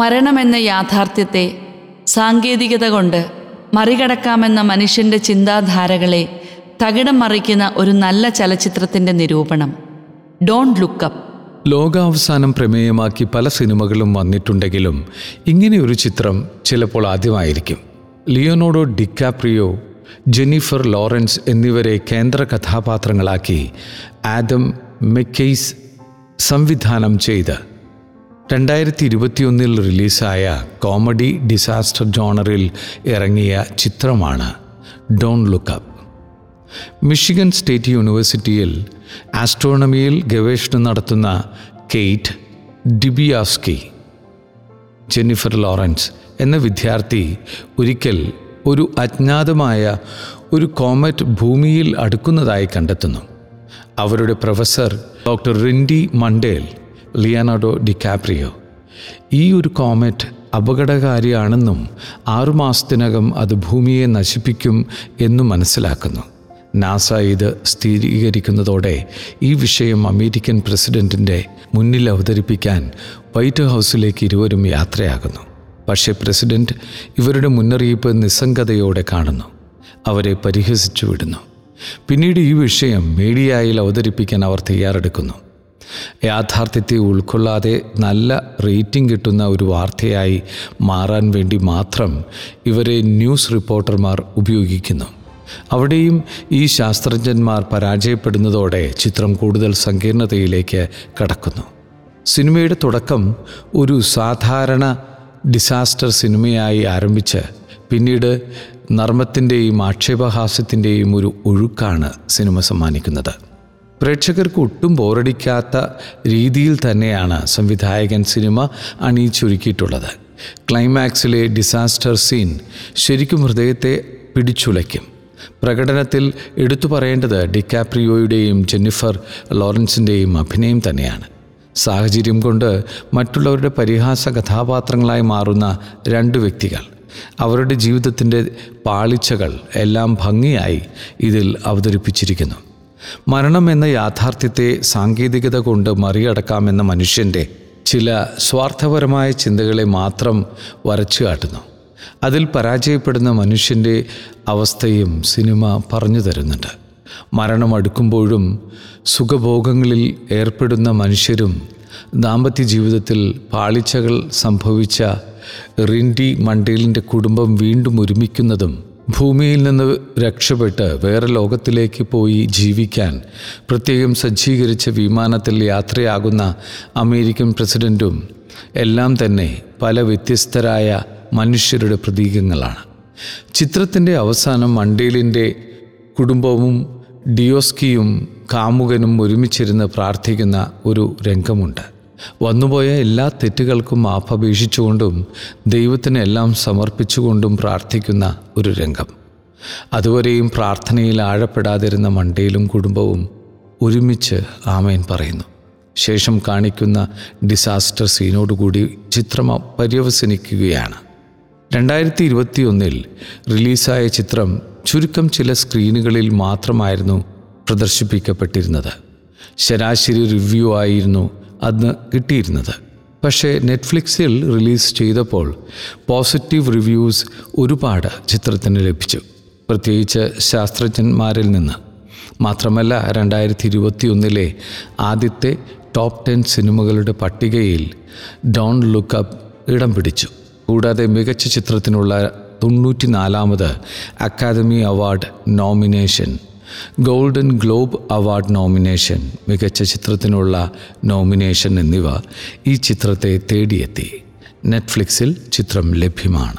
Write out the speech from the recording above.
മരണമെന്ന യാഥാർത്ഥ്യത്തെ സാങ്കേതികത കൊണ്ട് മറികടക്കാമെന്ന മനുഷ്യന്റെ ചിന്താധാരകളെ തകിടം മറിക്കുന്ന ഒരു നല്ല ചലച്ചിത്രത്തിന്റെ നിരൂപണം. ഡോണ്ട് ലുക്കപ്പ് ലോകാവസാനം പ്രമേയമാക്കി പല സിനിമകളും വന്നിട്ടുണ്ടെങ്കിലും ഇങ്ങനെയൊരു ചിത്രം ചിലപ്പോൾ ആദ്യമായിരിക്കും. ലിയോനോഡോ ഡിക്കാപ്രിയോ ജെനിഫർ ലോറൻസ് എന്നിവരെ കേന്ദ്ര കഥാപാത്രങ്ങളാക്കി ആദം മെക്കെയ്സ് സംവിധാനം ചെയ്ത് രണ്ടായിരത്തി ഇരുപത്തിയൊന്നിൽ റിലീസായ കോമഡി ഡിസാസ്റ്റർ ജോണറിൽ ഇറങ്ങിയ ചിത്രമാണ് ഡോൺ ലുക്കപ്പ് മിഷിഗൻ സ്റ്റേറ്റ് യൂണിവേഴ്സിറ്റിയിൽ ആസ്ട്രോണമിയിൽ ഗവേഷണം നടത്തുന്ന കെയ്റ്റ് ഡിബിയാസ്കി ജെന്നിഫർ ലോറൻസ് എന്ന വിദ്യാർത്ഥി ഒരിക്കൽ ഒരു അജ്ഞാതമായ ഒരു കോമറ്റ് ഭൂമിയിൽ അടുക്കുന്നതായി കണ്ടെത്തുന്നു. അവരുടെ professor doctor Rindi Mandel Leonardo DiCaprio ഈ ഒരു കോമറ്റ് അപകടകാരിയാണെന്നും ആറുമാസത്തിനകം അത് ഭൂമിയെ നശിപ്പിക്കും എന്നും മനസ്സിലാക്കുന്നു. നാസ ഇത് സ്ഥിരീകരിക്കുന്നതോടെ ഈ വിഷയം അമേരിക്കൻ പ്രസിഡന്റിന്റെ മുന്നിൽ അവതരിപ്പിക്കാൻ വൈറ്റ് ഹൗസിലേക്ക് ഇരുവരും യാത്രയാകുന്നു. പക്ഷേ പ്രസിഡന്റ് ഇവരുടെ മുന്നറിയിപ്പ് നിസ്സംഗതയോടെ കാണുന്നു. അവരെ പരിഹസിച്ചു വിടുന്നു പിന്നീട് ഈ വിഷയം മീഡിയയിൽ അവതരിപ്പിക്കാൻ അവർ തയ്യാറെടുക്കുന്നു. യാഥാർത്ഥ്യത്തെ ഉൾക്കൊള്ളാതെ നല്ല റേറ്റിംഗ് കിട്ടുന്ന ഒരു വാർത്തയായി മാറാൻ വേണ്ടി മാത്രം ഇവരെ ന്യൂസ് റിപ്പോർട്ടർമാർ ഉപയോഗിക്കുന്നു. അവിടെയും ഈ ശാസ്ത്രജ്ഞന്മാർ പരാജയപ്പെടുന്നതോടെ ചിത്രം കൂടുതൽ സങ്കീർണതയിലേക്ക് കടക്കുന്നു. സിനിമയുടെ തുടക്കം ഒരു സാധാരണ ഡിസാസ്റ്റർ സിനിമയായി ആരംഭിച്ച് പിന്നീട് നർമ്മത്തിന്റെയും ആക്ഷേപഹാസ്യത്തിന്റെയും ഒരു ഒഴുക്കാണ് സിനിമ സമ്മാനിക്കുന്നത്. പ്രേക്ഷകർക്ക് ഒട്ടും ബോറടിക്കാത്ത രീതിയിൽ തന്നെയാണ് സംവിധായകൻ സിനിമ അണിയിച്ചൊരുക്കിയിട്ടുള്ളത് ക്ലൈമാക്സിലെ ഡിസാസ്റ്റർ സീൻ ശരിക്കും ഹൃദയത്തെ പിടിച്ചുലയ്ക്കും. പ്രകടനത്തിൽ എടുത്തു പറയേണ്ടത് ഡിക്കാപ്രിയോയുടെയും ജെന്നിഫർ ലോറൻസിന്റെയും അഭിനയം തന്നെയാണ്. സാഹചര്യം കൊണ്ട് മറ്റുള്ളവരുടെ പരിഹാസ കഥാപാത്രങ്ങളായി മാറുന്ന രണ്ട് വ്യക്തികൾ. അവരുടെ ജീവിതത്തിന്റെ പാളിച്ചകൾ എല്ലാം ഭംഗിയായി ഇതിൽ അവതരിപ്പിച്ചിരിക്കുന്നു. മരണം എന്ന യാഥാർത്ഥ്യത്തെ സാങ്കേതികത കൊണ്ട് മറികടക്കാമെന്ന മനുഷ്യന്റെ ചില സ്വാർത്ഥപരമായ ചിന്തകളെ മാത്രം വരച്ചു കാട്ടുന്നു. അതിൽ പരാജയപ്പെടുന്ന മനുഷ്യന്റെ അവസ്ഥയും സിനിമ പറഞ്ഞു തരുന്നുണ്ട്. മരണം അടുക്കുമ്പോഴും സുഖഭോഗങ്ങളിൽ ഏർപ്പെടുന്ന മനുഷ്യരും ദാമ്പത്യ ജീവിതത്തിൽ പാളിച്ചകൾ സംഭവിച്ച റിൻഡി മണ്ടേലിന്റെ കുടുംബം വീണ്ടും ഒരുമിക്കുന്നതും ഭൂമിയിൽ നിന്ന് രക്ഷപ്പെട്ട് വേറെ ലോകത്തിലേക്ക് പോയി ജീവിക്കാൻ പ്രത്യേകം സജ്ജീകരിച്ച വിമാനത്തിൽ യാത്രയാകുന്ന അമേരിക്കൻ പ്രസിഡന്റും എല്ലാം തന്നെ പല വ്യത്യസ്തരായ മനുഷ്യരുടെ പ്രതീകങ്ങളാണ്. ചിത്രത്തിന്റെ അവസാനം മണ്ടേലിന്റെ കുടുംബവും ഡിയോസ്കിയും കാമുകനും ഒരുമിച്ചിരുന്ന് പ്രാർത്ഥിക്കുന്ന ഒരു രംഗമുണ്ട്. വന്നുപോയ എല്ലാ തെറ്റുകൾക്കും ആപ്പപേക്ഷിച്ചുകൊണ്ടും ദൈവത്തിനെല്ലാം സമർപ്പിച്ചുകൊണ്ടും പ്രാർത്ഥിക്കുന്ന ഒരു രംഗം. അതുവരെയും പ്രാർത്ഥനയിൽ ആഴപ്പെടാതിരുന്ന മണ്ടയിലും കുടുംബവും ഒരുമിച്ച് ആമേൻ പറയുന്നു. ശേഷം കാണിക്കുന്ന ഡിസാസ്റ്റർ സീനോടുകൂടി ചിത്രം പര്യവസനിക്കുകയാണ്. രണ്ടായിരത്തി ഇരുപത്തിയൊന്നിൽ റിലീസായ ചിത്രം ചുരുക്കം ചില സ്ക്രീനുകളിൽ മാത്രമായിരുന്നു പ്രദർശിപ്പിക്കപ്പെട്ടിരുന്നത്. ശരാശരി റിവ്യൂ ആയിരുന്നു അന്ന് കിട്ടിയിരുന്നത്. പക്ഷേ നെറ്റ്ഫ്ലിക്സിൽ റിലീസ് ചെയ്തപ്പോൾ പോസിറ്റീവ് റിവ്യൂസ് ഒരുപാട് ചിത്രത്തിന് ലഭിച്ചു. പ്രത്യേകിച്ച് ശാസ്ത്രജ്ഞന്മാരിൽ നിന്ന്. മാത്രമല്ല രണ്ടായിരത്തി ഇരുപത്തിയൊന്നിലെ ആദ്യത്തെ ടോപ്പ് ടെൻ സിനിമകളുടെ പട്ടികയിൽ ഡോൺ ലുക്കപ്പ് ഇടം പിടിച്ചു. കൂടാതെ മികച്ച ചിത്രത്തിനുള്ള തൊണ്ണൂറ്റിനാലാമത് academy award nomination golden globe award nomination മികച്ച ചിത്രത്തിനുള്ള നോമിനേഷൻ എന്നിവ ഈ ചിത്രത്തെ തേടിയെത്തി. നെറ്റ്ഫ്ലിക്സിൽ ചിത്രം ലഭ്യമാണ്.